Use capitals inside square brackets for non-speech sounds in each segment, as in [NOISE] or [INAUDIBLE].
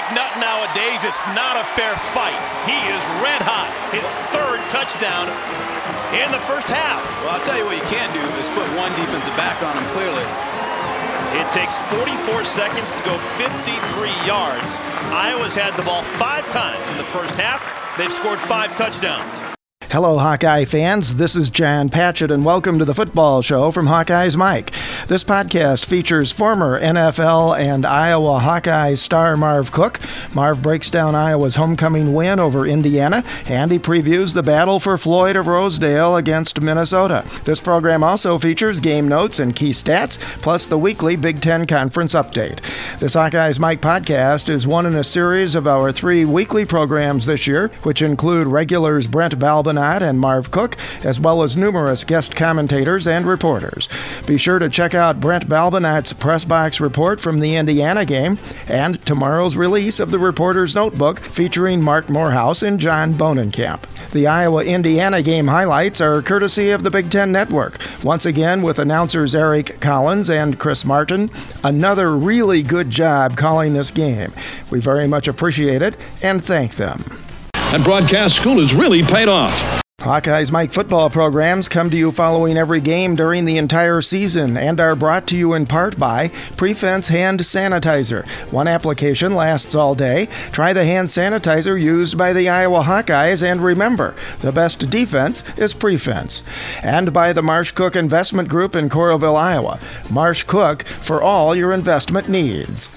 McNutt nowadays, it's not a fair fight. He is red hot. His third touchdown in the first half. Well, I'll tell you what you can't do is put one defensive back on him clearly. It takes 44 seconds to go 53 yards. Iowa's had the ball five times in the first half. They've scored five touchdowns. Hello, Hawkeye fans. This is John Patchett, and welcome to the football show from Hawkeye's Mike. This podcast features former NFL and Iowa Hawkeye star Marv Cook. Marv breaks down Iowa's homecoming win over Indiana, and he previews the battle for Floyd of Rosedale against Minnesota. This program also features game notes and key stats, plus the weekly Big Ten Conference update. This Hawkeye's Mike podcast is one in a series of our three weekly programs this year, which include regulars Brent Balbin and Marv Cook, as well as numerous guest commentators and reporters. Be sure to check out Brent Balbinot's press box report from the Indiana game and tomorrow's release of the Reporter's Notebook featuring Mark Morehouse and John Bohnenkamp. The Iowa Indiana game highlights are courtesy of the Big Ten Network, once again with announcers Eric Collins and Chris Martin. Another really good job calling this game. We very much appreciate it and thank them. That broadcast school has really paid off. Hawkeyes Mike football programs come to you following every game during the entire season and are brought to you in part by Prefense Hand Sanitizer. One application lasts all day. Try the hand sanitizer used by the Iowa Hawkeyes and remember, the best defense is Prefense. And by the Marv Cook Investment Group in Coralville, Iowa. Marv Cook for all your investment needs.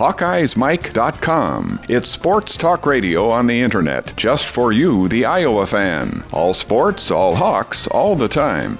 HawkeyesMike.com. It's sports talk radio on the internet, just for you, the Iowa fan. All sports, all Hawks, all the time.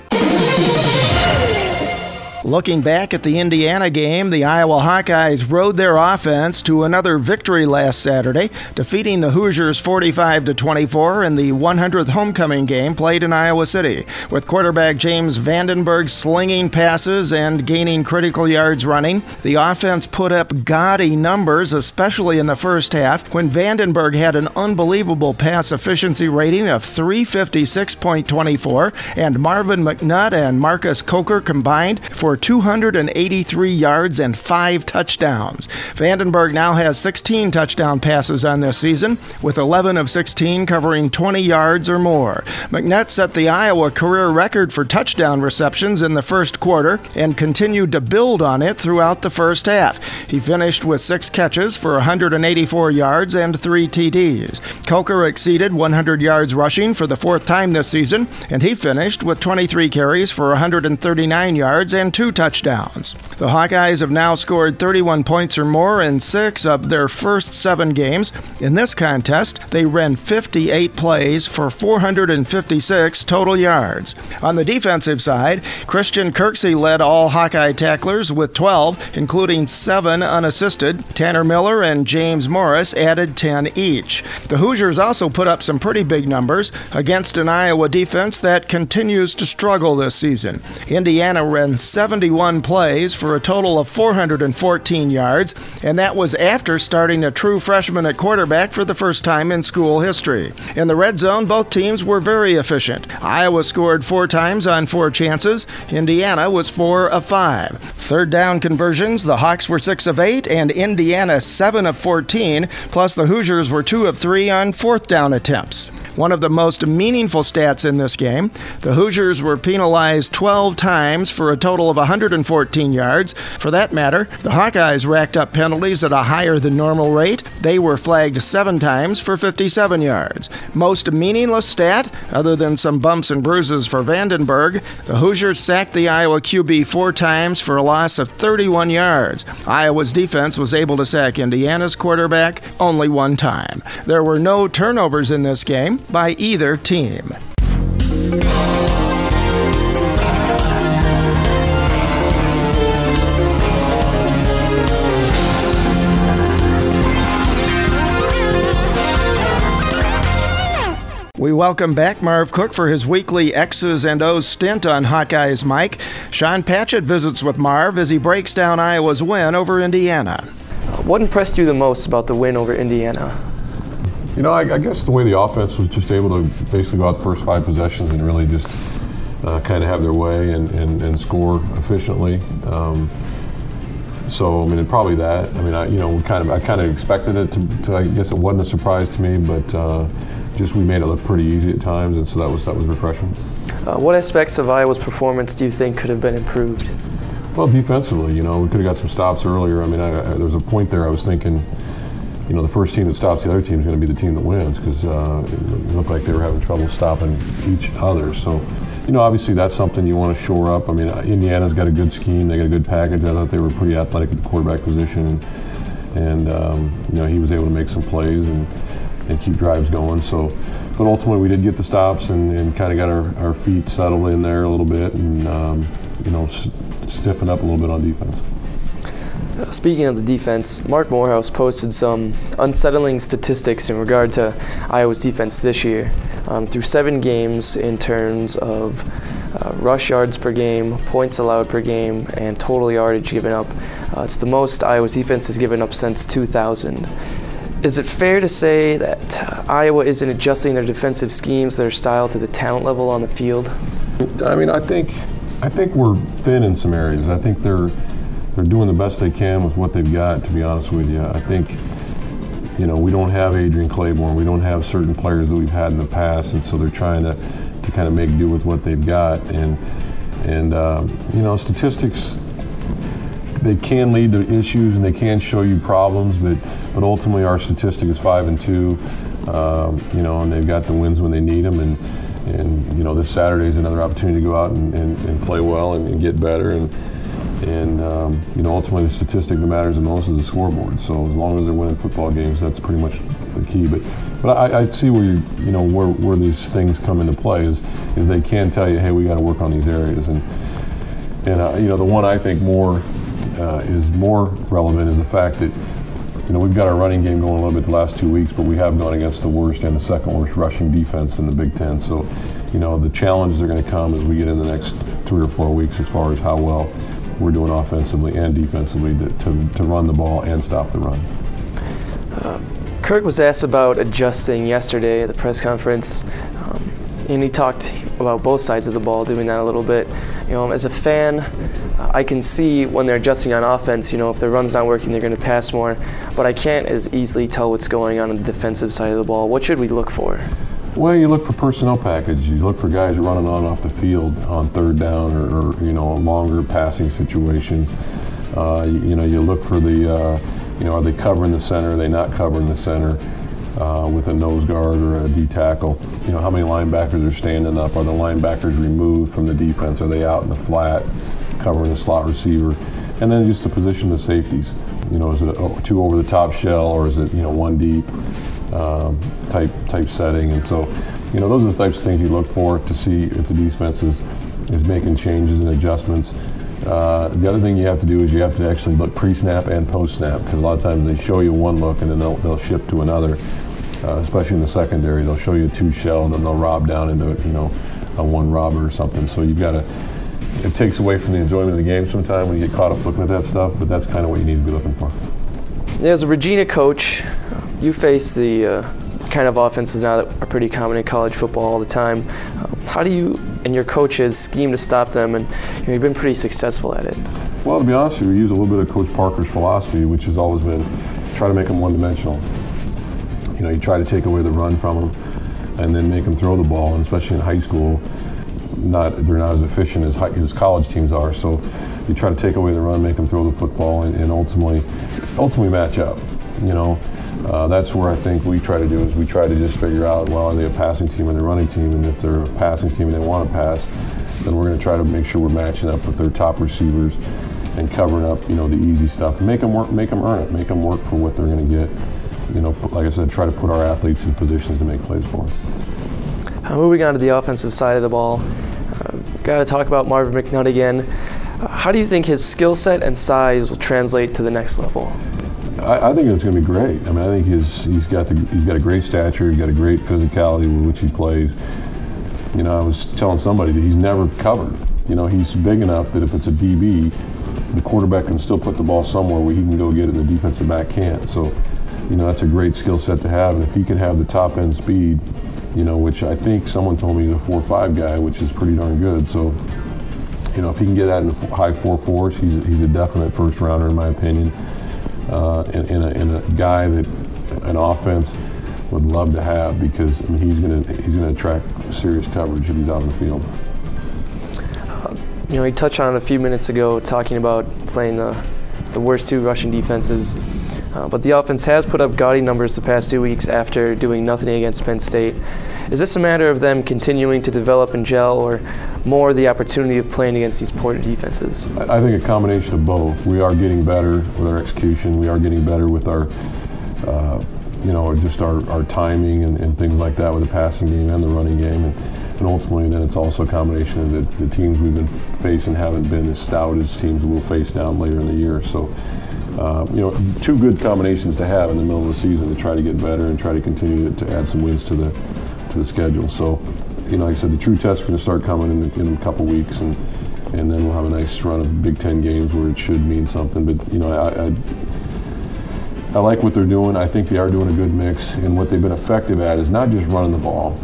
Looking back at the Indiana game, the Iowa Hawkeyes rode their offense to another victory last Saturday, defeating the Hoosiers 45 to 24 in the 100th homecoming game played in Iowa City. With quarterback James Vandenberg slinging passes and gaining critical yards running, the offense put up gaudy numbers, especially in the first half, when Vandenberg had an unbelievable pass efficiency rating of 356.24, and Marvin McNutt and Marcus Coker combined for 283 yards and five touchdowns. Vandenberg now has 16 touchdown passes on this season, with 11 of 16 covering 20 yards or more. McNutt set the Iowa career record for touchdown receptions in the first quarter and continued to build on it throughout the first half. He finished with six catches for 184 yards and three TDs. Coker exceeded 100 yards rushing for the fourth time this season, and he finished with 23 carries for 139 yards and two touchdowns. The Hawkeyes have now scored 31 points or more in six of their first seven games. In this contest, they ran 58 plays for 456 total yards. On the defensive side, Christian Kirksey led all Hawkeye tacklers with 12, including seven unassisted. Tanner Miller and James Morris added 10 each. The Hoosiers also put up some pretty big numbers against an Iowa defense that continues to struggle this season. Indiana ran 71 plays for a total of 414 yards, and that was after starting a true freshman at quarterback for the first time in school history. In the red zone, both teams were very efficient. Iowa scored four times on four chances, Indiana was four of five. Third down conversions, the Hawks were six of eight, and Indiana seven of 14, plus the Hoosiers were two of three on fourth down attempts. One of the most meaningful stats in this game, the Hoosiers were penalized 12 times for a total of 114 yards. For that matter, the Hawkeyes racked up penalties at a higher than normal rate. They were flagged seven times for 57 yards. Most meaningless stat, other than some bumps and bruises for Vandenberg, the Hoosiers sacked the Iowa QB four times for a loss of 31 yards. Iowa's defense was able to sack Indiana's quarterback only one time. There were no turnovers in this game by either team. We welcome back Marv Cook for his weekly X's and O's stint on Hawkeyes Mike. Sean Patchett visits with Marv as he breaks down Iowa's win over Indiana. What impressed you the most about the win over Indiana? You know, I, I guess the way the offense was just able to basically go out the first five possessions and really just uh, kind of have their way and, and, and score efficiently. Um, so I mean, probably that. I mean, I you know, we kind of I kind of expected it to, to, I guess it wasn't a surprise to me, but uh, just we made it look pretty easy at times, and so that was that was refreshing. Uh, what aspects of Iowa's performance do you think could have been improved? Well, defensively, you know, we could have got some stops earlier. I mean, I, I, there was a point there I was thinking, you know, the first team that stops the other team is going to be the team that wins because uh, it looked like they were having trouble stopping each other. So you know, obviously that's something you want to shore up. I mean, Indiana's got a good scheme; they got a good package. I thought they were pretty athletic at the quarterback position, and, and um, you know he was able to make some plays and, and keep drives going. So, but ultimately we did get the stops and, and kind of got our, our feet settled in there a little bit, and um, you know stiffen up a little bit on defense. Speaking of the defense, Mark Morehouse posted some unsettling statistics in regard to Iowa's defense this year. Um, through seven games, in terms of uh, rush yards per game, points allowed per game, and total yardage given up, uh, it's the most Iowa's defense has given up since 2000. Is it fair to say that uh, Iowa isn't adjusting their defensive schemes, their style to the talent level on the field? I mean, I think I think we're thin in some areas. I think they're they're doing the best they can with what they've got. To be honest with you, I think you know we don't have Adrian Clayborn, we don't have certain players that we've had in the past, and so they're trying to, to kind of make do with what they've got. And and um, you know statistics they can lead to issues and they can show you problems, but but ultimately our statistic is five and two. Um, you know, and they've got the wins when they need them, and and you know this Saturday is another opportunity to go out and, and, and play well and, and, get better and and um, you know ultimately the statistic that matters the most is the scoreboard. So as long as they're winning football games, that's pretty much the key. But but I, I see where you you know where, where these things come into play is is they can tell you hey we got to work on these areas and and uh, you know the one I think more uh, is more relevant is the fact that you know we've got our running game going a little bit the last two weeks, but we have gone against the worst and the second worst rushing defense in the Big Ten. So, you know the challenges are going to come as we get in the next three or four weeks as far as how well we're doing offensively and defensively to, to, to run the ball and stop the run. Uh, Kirk was asked about adjusting yesterday at the press conference, and he talked about both sides of the ball, doing that a little bit. You know, as a fan, I can see when they're adjusting on offense, you know, if their run's not working, they're going to pass more. But I can't as easily tell what's going on on the defensive side of the ball. What should we look for? Well, you look for personnel package. You look for guys running on off the field on third down or, or you know longer passing situations. Uh, you, you, know, you look for the uh, you know are they covering the center? Are they not covering the center? Uh, with a nose guard or a D tackle, you know how many linebackers are standing up? Are the linebackers removed from the defense? Are they out in the flat? covering the slot receiver, and then just the position of the safeties. You know, is it a two over the top shell or is it you know one deep um, type type setting? And so, you know, those are the types of things you look for to see if the defense is is making changes and adjustments. Uh, the other thing you have to do is you have to actually look pre-snap and post-snap because a lot of times they show you one look and then they'll, they'll shift to another. Uh, especially in the secondary, they'll show you a two shell and then they'll rob down into you know a one robber or something. So you've got to it takes away from the enjoyment of the game sometimes when you get caught up looking at that stuff, but that's kind of what you need to be looking for. As a Regina coach, you face the uh, kind of offenses now that are pretty common in college football all the time. How do you and your coaches scheme to stop them? And you know, you've been pretty successful at it. Well, to be honest with you, we use a little bit of Coach Parker's philosophy, which has always been try to make them one-dimensional. You know, you try to take away the run from them, and then make them throw the ball. And especially in high school, not they're not as efficient as, high, as college teams are. So you try to take away the run, make them throw the football, and, and ultimately ultimately match up. You know, uh, that's where I think we try to do is we try to just figure out well are they a passing team or a running team, and if they're a passing team and they want to pass, then we're going to try to make sure we're matching up with their top receivers and covering up you know the easy stuff. Make them work, make them earn it, make them work for what they're going to get. You know, like I said, try to put our athletes in positions to make plays for them. Uh, moving on to the offensive side of the ball, uh, got to talk about Marvin McNutt again. Uh, how do you think his skill set and size will translate to the next level? I, I think it's going to be great. I mean, I think he's he's got the, he's got a great stature. He's got a great physicality with which he plays. You know, I was telling somebody that he's never covered. You know, he's big enough that if it's a DB, the quarterback can still put the ball somewhere where he can go get it, and the defensive back can't. So, you know, that's a great skill set to have. And if he can have the top end speed, you know, which I think someone told me he's a four-five guy, which is pretty darn good. So, you know, if he can get that in the high four fours, he's a, he's a definite first rounder in my opinion, uh, a, a guy that an offense would love to have because I mean, he's going to he's going to attract serious coverage if he's out on the field. You know, he touched on it a few minutes ago, talking about playing the, the worst two rushing defenses. Uh, but the offense has put up gaudy numbers the past two weeks after doing nothing against Penn State. Is this a matter of them continuing to develop and gel, or more the opportunity of playing against these poor defenses? I think a combination of both. We are getting better with our execution. We are getting better with our, uh, you know, just our, our timing and, and, things like that with the passing game and the running game. And, and ultimately, then it's also a combination of the, the, teams we've been facing haven't been as stout as teams we'll face down later in the year. So, uh, you know, two good combinations to have in the middle of the season to try to get better and try to continue to, to add some wins to the to the schedule. So, you know, like I said, the true tests are going to start coming in, in a couple weeks, and and then we'll have a nice run of Big Ten games where it should mean something. But you know, I, I I like what they're doing. I think they are doing a good mix. And what they've been effective at is not just running the ball,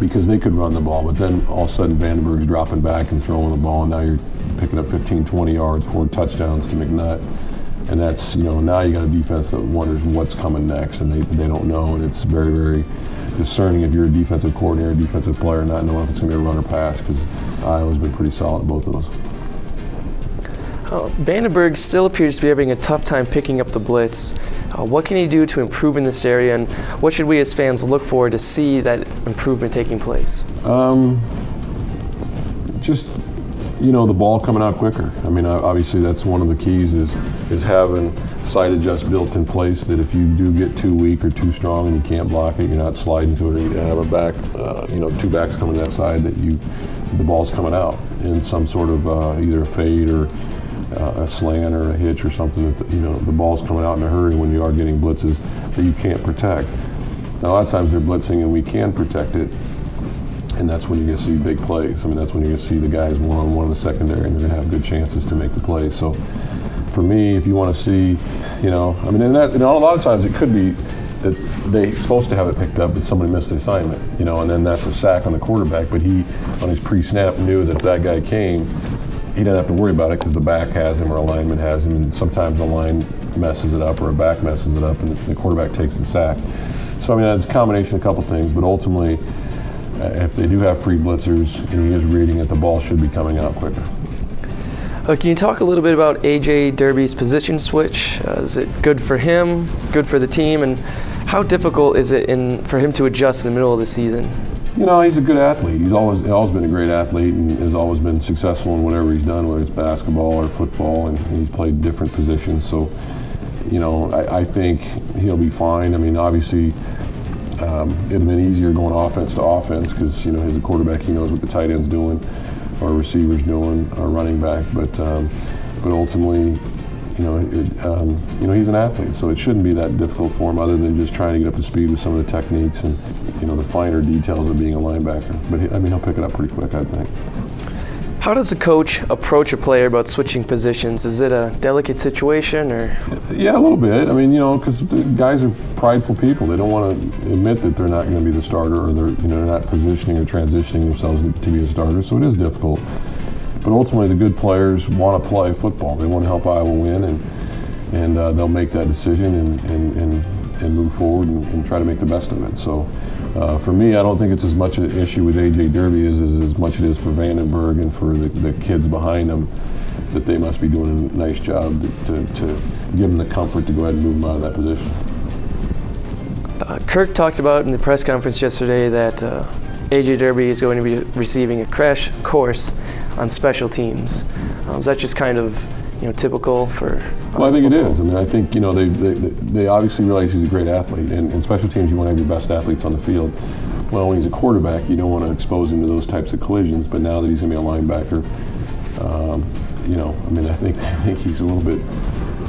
because they could run the ball, but then all of a sudden Vandenberg's dropping back and throwing the ball, and now you're picking up 15, 20 yards, four touchdowns to McNutt. And that's, you know, now you got a defense that wonders what's coming next, and they, they don't know, and it's very, very discerning if you're a defensive coordinator, a defensive player, not knowing if it's going to be a run or pass, because Iowa's been pretty solid at both of those. Uh, Vandenberg still appears to be having a tough time picking up the blitz. Uh, what can he do to improve in this area, and what should we as fans look for to see that improvement taking place? Um, just you know the ball coming out quicker. I mean, obviously that's one of the keys is is having sight adjust built in place that if you do get too weak or too strong and you can't block it, you're not sliding to it, or you have a back, uh, you know, two backs coming that side that you the ball's coming out in some sort of uh, either a fade or uh, a slant or a hitch or something that the, you know the ball's coming out in a hurry when you are getting blitzes that you can't protect. Now a lot of times they're blitzing and we can protect it, and that's when you're going to see big plays. I mean that's when you're going to see the guys one on one in the secondary and they're going to have good chances to make the play. So for me, if you want to see, you know, I mean, and, that, and a lot of times it could be that they're supposed to have it picked up, but somebody missed the assignment, you know, and then that's a sack on the quarterback. But he, on his pre-snap, knew that if that guy came, he didn't have to worry about it because the back has him or alignment has him, and sometimes a line messes it up or a back messes it up, and the quarterback takes the sack. So I mean, it's a combination of a couple things, but ultimately, uh, if they do have free blitzers and he is reading it, the ball should be coming out quicker. Uh, can you talk a little bit about AJ Derby's position switch? Uh, is it good for him, good for the team, and how difficult is it in, for him to adjust in the middle of the season? You know, he's a good athlete. He's always always been a great athlete and has always been successful in whatever he's done, whether it's basketball or football, and he's played different positions. So, you know, I, I think he'll be fine. I mean, obviously, um, it'd have been easier going offense to offense because you know he's a quarterback. He knows what the tight end's doing, our receivers doing, our running back. But um, but ultimately, you know, it, um, you know, he's an athlete, so it shouldn't be that difficult for him, other than just trying to get up to speed with some of the techniques and you know the finer details of being a linebacker. But he, I mean, he'll pick it up pretty quick, I think. How does a coach approach a player about switching positions? Is it a delicate situation, or? Yeah, a little bit. I mean, you know, because guys are prideful people. They don't want to admit that they're not going to be the starter, or they're you know they're not positioning or transitioning themselves to be a starter. So it is difficult. But ultimately, the good players want to play football. They want to help Iowa win, and and uh, they'll make that decision and and, and, and move forward and, and, try to make the best of it. So. Uh, for me, I don't think it's as much an issue with AJ Derby as, as, as much it is for Vandenberg and for the, the kids behind him that they must be doing a nice job to, to, give them the comfort to go ahead and move them out of that position. Uh, Kirk talked about in the press conference yesterday that uh, AJ Derby is going to be receiving a crash course on special teams. Um, is that just kind of you know typical for? Well, I think football? it is. I mean, I think you know they they, they obviously realize he's a great athlete, and in special teams you want to have your best athletes on the field. Well, when he's a quarterback, you don't want to expose him to those types of collisions. But now that he's going to be a linebacker, um, you know, I mean, I think [LAUGHS] I think he's a little bit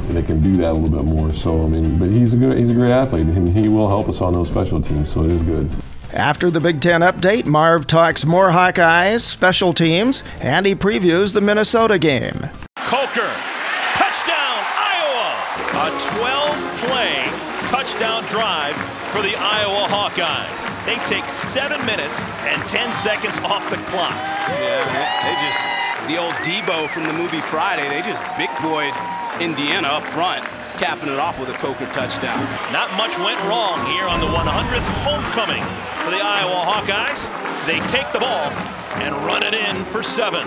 they can do that a little bit more. So I mean, but he's a good, he's a great athlete, and he will help us on those special teams. So it is good. After the Big Ten update, Marv talks more Hawkeyes, special teams, and he previews the Minnesota game. Touchdown, Iowa! A 12 play touchdown drive for the Iowa Hawkeyes. They take seven minutes and 10 seconds off the clock. Yeah, they, they just, the old Debo from the movie Friday, they just big boyed Indiana up front capping it off with a Coker touchdown. Not much went wrong here on the 100th homecoming for the Iowa Hawkeyes. They take the ball and run it in for seven.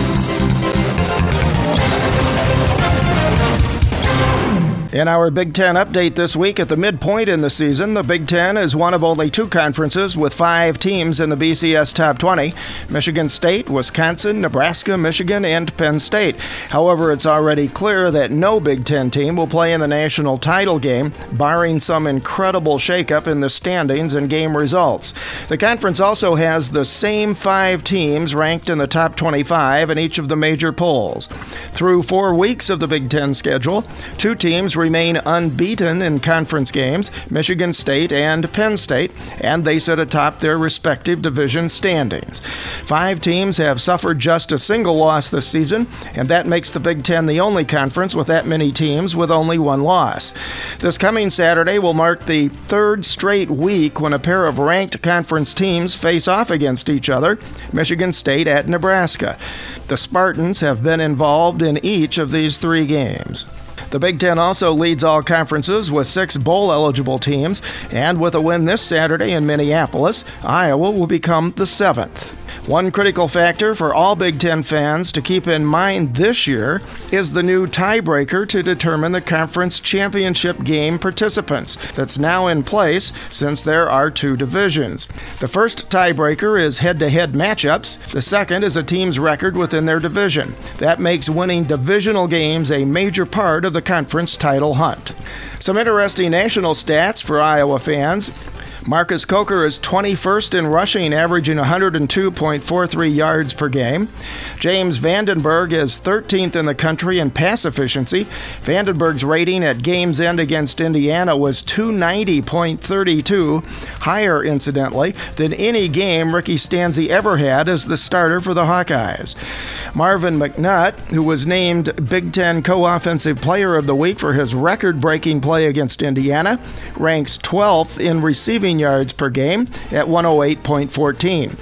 In our Big Ten update this week, at the midpoint in the season, the Big Ten is one of only two conferences with five teams in the BCS Top 20 Michigan State, Wisconsin, Nebraska, Michigan, and Penn State. However, it's already clear that no Big Ten team will play in the national title game, barring some incredible shakeup in the standings and game results. The conference also has the same five teams ranked in the top 25 in each of the major polls. Through four weeks of the Big Ten schedule, two teams remain unbeaten in conference games Michigan State and Penn State, and they sit atop their respective division standings. Five teams have suffered just a single loss this season, and that makes the Big Ten the only conference with that many teams with only one loss. This coming Saturday will mark the third straight week when a pair of ranked conference teams face off against each other Michigan State at Nebraska. The Spartans have been involved in each of these three games. The Big Ten also leads all conferences with six bowl eligible teams, and with a win this Saturday in Minneapolis, Iowa will become the seventh. One critical factor for all Big Ten fans to keep in mind this year is the new tiebreaker to determine the conference championship game participants that's now in place since there are two divisions. The first tiebreaker is head to head matchups, the second is a team's record within their division. That makes winning divisional games a major part of the conference title hunt. Some interesting national stats for Iowa fans. Marcus Coker is 21st in rushing, averaging 102.43 yards per game. James Vandenberg is 13th in the country in pass efficiency. Vandenberg's rating at game's end against Indiana was 290.32, higher, incidentally, than any game Ricky Stanzi ever had as the starter for the Hawkeyes. Marvin McNutt, who was named Big Ten Co Offensive Player of the Week for his record breaking play against Indiana, ranks 12th in receiving yards per game at 108.14.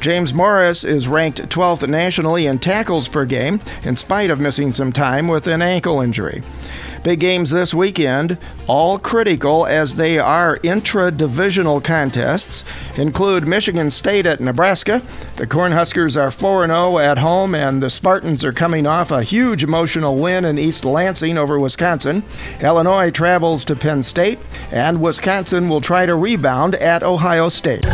James Morris is ranked 12th nationally in tackles per game, in spite of missing some time with an ankle injury. Big games this weekend, all critical as they are intra divisional contests, include Michigan State at Nebraska. The Cornhuskers are 4 0 at home, and the Spartans are coming off a huge emotional win in East Lansing over Wisconsin. Illinois travels to Penn State, and Wisconsin will try to rebound at Ohio State.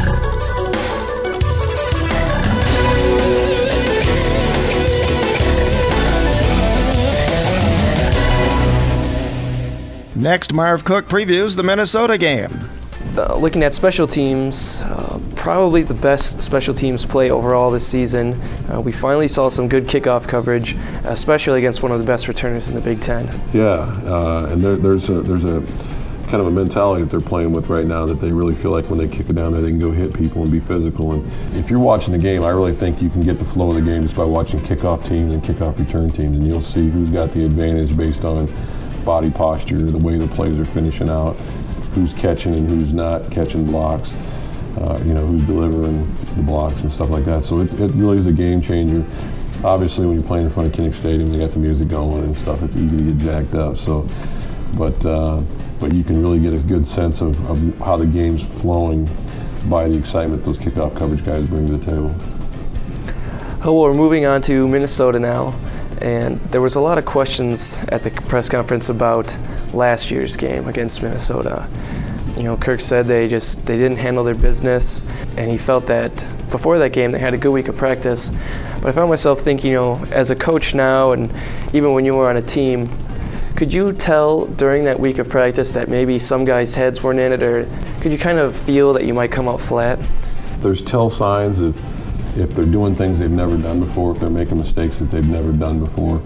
Next, Marv Cook previews the Minnesota game. Uh, looking at special teams, uh, probably the best special teams play overall this season. Uh, we finally saw some good kickoff coverage, especially against one of the best returners in the Big Ten. Yeah, uh, and there, there's a there's a kind of a mentality that they're playing with right now that they really feel like when they kick it down there, they can go hit people and be physical. And if you're watching the game, I really think you can get the flow of the game just by watching kickoff teams and kickoff return teams, and you'll see who's got the advantage based on body posture, the way the plays are finishing out, who's catching and who's not catching blocks, uh, you know, who's delivering the blocks and stuff like that. So it, it really is a game changer. Obviously, when you're playing in front of Kinnick Stadium, they got the music going and stuff. It's easy to get jacked up. So but uh, but you can really get a good sense of, of how the game's flowing by the excitement those kickoff coverage guys bring to the table. Oh, well, we're moving on to Minnesota now, and there was a lot of questions at the press conference about last year's game against Minnesota. You know, Kirk said they just they didn't handle their business, and he felt that before that game they had a good week of practice. But I found myself thinking, you know, as a coach now, and even when you were on a team, could you tell during that week of practice that maybe some guys' heads weren't in it, or could you kind of feel that you might come out flat? There's tell signs if if they're doing things they've never done before, if they're making mistakes that they've never done before,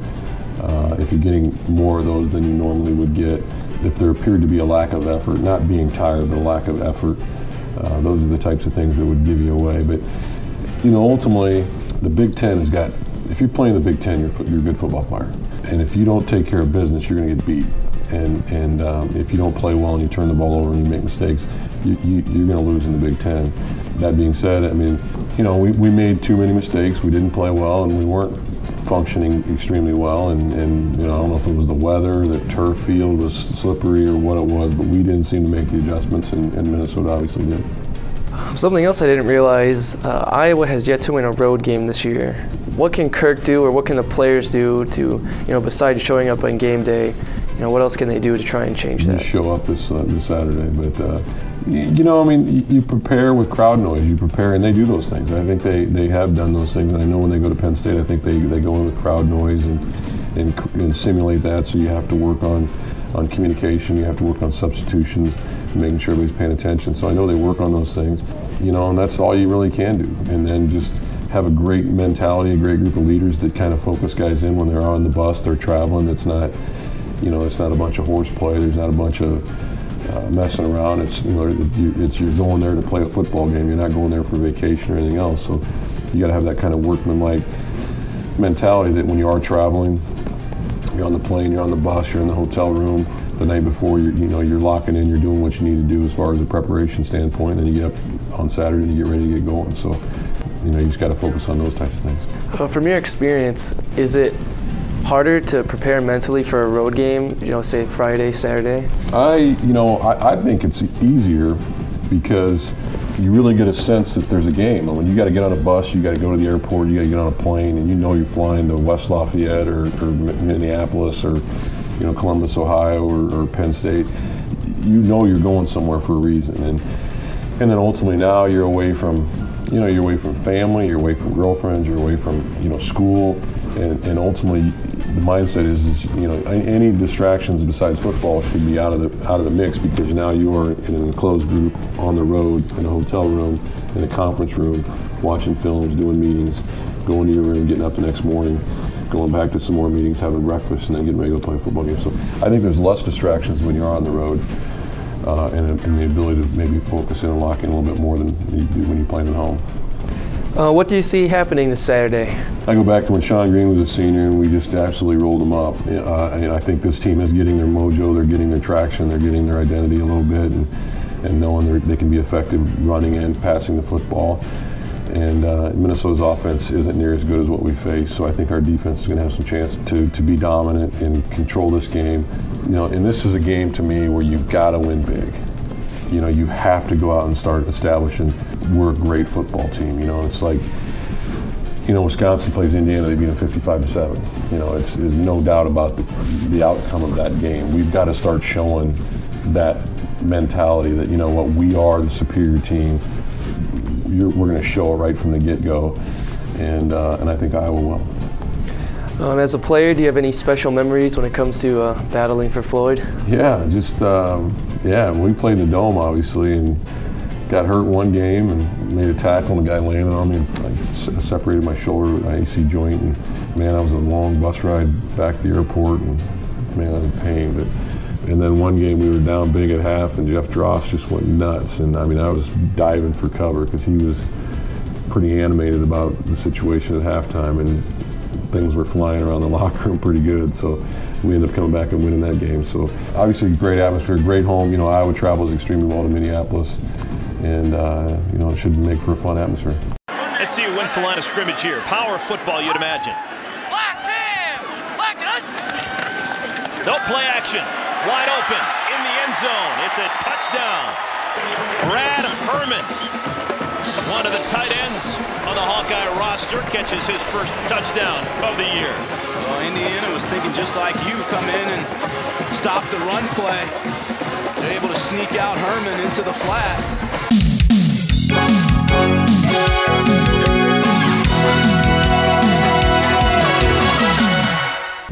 uh, if you're getting more of those than you normally would get, if there appeared to be a lack of effort, not being tired, but a lack of effort, uh, those are the types of things that would give you away. But you know, ultimately, the Big Ten has got. If you're playing the Big Ten, you're, you're a good football player, and if you don't take care of business, you're going to get beat. And and um, if you don't play well and you turn the ball over and you make mistakes, you, you, you're going to lose in the Big Ten. That being said, I mean, you know, we, we made too many mistakes. We didn't play well, and we weren't functioning extremely well. And, and you know, I don't know if it was the weather, the turf field was slippery, or what it was, but we didn't seem to make the adjustments, and, and Minnesota obviously did. Something else I didn't realize uh, Iowa has yet to win a road game this year. What can Kirk do, or what can the players do to, you know, besides showing up on game day, know, what else can they do to try and change that? Just show up this uh, this Saturday, but uh, you, you know, I mean, you, you prepare with crowd noise. You prepare, and they do those things. I think they, they have done those things. And I know when they go to Penn State, I think they, they go in with crowd noise and, and and simulate that. So you have to work on on communication. You have to work on substitutions, making sure everybody's paying attention. So I know they work on those things. You know, and that's all you really can do. And then just have a great mentality, a great group of leaders that kind of focus guys in when they're on the bus, they're traveling. It's not, you know, it's not a bunch of horseplay. There's not a bunch of uh, messing around. It's you know, it's you're going there to play a football game. You're not going there for vacation or anything else. So you got to have that kind of workmanlike mentality that when you are traveling, you're on the plane, you're on the bus, you're in the hotel room. The night before, you you know, you're locking in, you're doing what you need to do as far as a preparation standpoint. And you get up on Saturday and you get ready to get going. So you know, you just got to focus on those types of things. Uh, from your experience, is it harder to prepare mentally for a road game, you know, say Friday, Saturday? I, you know, I, I think it's easier because you really get a sense that there's a game. And when you got to get on a bus, you got to go to the airport, you got to get on a plane, and you know you're flying to West Lafayette or, or Minneapolis or, you know, Columbus, Ohio or, or Penn State. You know you're going somewhere for a reason. And, and then ultimately now you're away from you know, you're away from family, you're away from girlfriends, you're away from, you know, school, and, and ultimately the mindset is, is, you know, any distractions besides football should be out of the out of the mix because now you are in an enclosed group on the road in a hotel room, in a conference room, watching films, doing meetings, going to your room, getting up the next morning, going back to some more meetings, having breakfast, and then getting ready to play football game. So I think there's less distractions when you're on the road uh, and, and, the ability to maybe focus in and lock in a little bit more than you do when you're playing at home. Uh, what do you see happening this Saturday? I go back to when Sean Green was a senior and we just absolutely rolled them up. Uh, and I think this team is getting their mojo, they're getting their traction, they're getting their identity a little bit, and, and knowing they can be effective running and passing the football. And uh, Minnesota's offense isn't near as good as what we face, so I think our defense is going to have some chance to, to be dominant and control this game. You know, and this is a game to me where you've got to win big. You know, you have to go out and start establishing we're a great football team. You know, it's like you know, Wisconsin plays Indiana, they beat them 55 to 7. You know, it's there's no doubt about the, the outcome of that game. We've got to start showing that mentality that, you know what, we are the superior team. You're, we're going to show it right from the get go. And, uh, and I think Iowa will. Um, as a player, do you have any special memories when it comes to uh, battling for Floyd? Yeah, just, um, yeah, we played in the Dome, obviously, and got hurt one game and made a tackle, and the guy landed on me and I separated my shoulder with my AC joint. And man, that was a long bus ride back to the airport, and man, I was in pain. But and then one game we were down big at half, and Jeff Dross just went nuts. And I mean, I was diving for cover because he was pretty animated about the situation at halftime, and things were flying around the [LAUGHS] locker room pretty good. So we ended up coming back and winning that game. So obviously, great atmosphere, great home. You know, Iowa travels extremely well to Minneapolis and uh, you know it should make for a fun atmosphere. Let's see who wins the line of scrimmage here. Power football, you'd imagine. Black man! Black and un- No play action. Wide open in the end zone. It's a touchdown. Brad Herman, one of the tight ends on the Hawkeye roster, catches his first touchdown of the year. Well, Indiana was thinking just like you, come in and stop the run play. Able to sneak out Herman into the flat.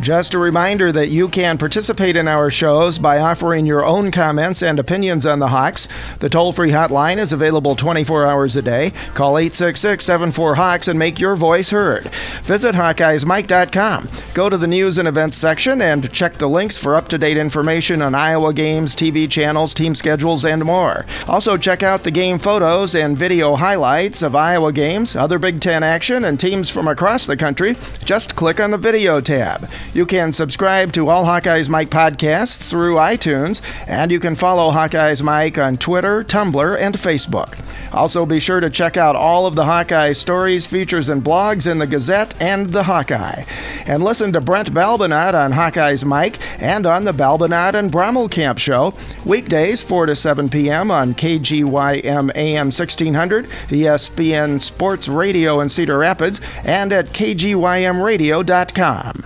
Just a reminder that you can participate in our shows by offering your own comments and opinions on the Hawks. The toll free hotline is available 24 hours a day. Call 866 74 Hawks and make your voice heard. Visit HawkeyesMike.com. Go to the news and events section and check the links for up to date information on Iowa games, TV channels, team schedules, and more. Also, check out the game photos and video highlights of Iowa games, other Big Ten action, and teams from across the country. Just click on the video tab. You can subscribe to all Hawkeyes Mike podcasts through iTunes, and you can follow Hawkeyes Mike on Twitter, Tumblr, and Facebook. Also, be sure to check out all of the Hawkeye stories, features, and blogs in the Gazette and the Hawkeye. And listen to Brent Balbinot on Hawkeyes Mike and on the Balbinot and Brommelkamp Show, weekdays 4 to 7 p.m. on KGYM AM 1600, ESPN Sports Radio in Cedar Rapids, and at KGYMRadio.com.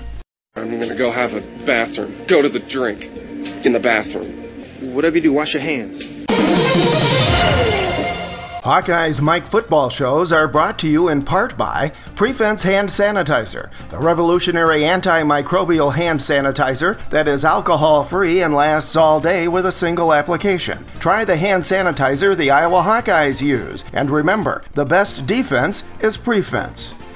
I'm gonna go have a bathroom. Go to the drink. In the bathroom. Whatever you do, wash your hands. Hawkeye's Mike football shows are brought to you in part by Prefense Hand Sanitizer, the revolutionary antimicrobial hand sanitizer that is alcohol free and lasts all day with a single application. Try the hand sanitizer the Iowa Hawkeyes use, and remember the best defense is Prefense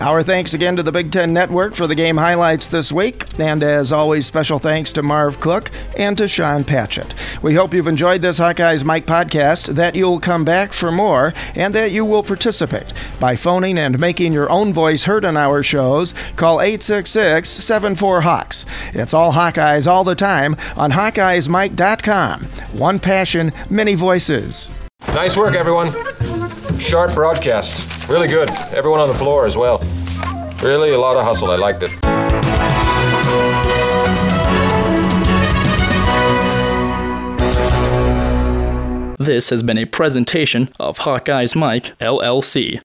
Our thanks again to the Big Ten Network for the game highlights this week, and as always, special thanks to Marv Cook and to Sean Patchett. We hope you've enjoyed this Hawkeyes Mike podcast, that you'll come back for more, and that you will participate by phoning and making your own voice heard on our shows. Call 866 74 Hawks. It's all Hawkeyes all the time on HawkeyesMike.com. One passion, many voices. Nice work, everyone. Sharp broadcast. Really good. Everyone on the floor as well. Really a lot of hustle. I liked it. This has been a presentation of Hawkeyes Mike, LLC.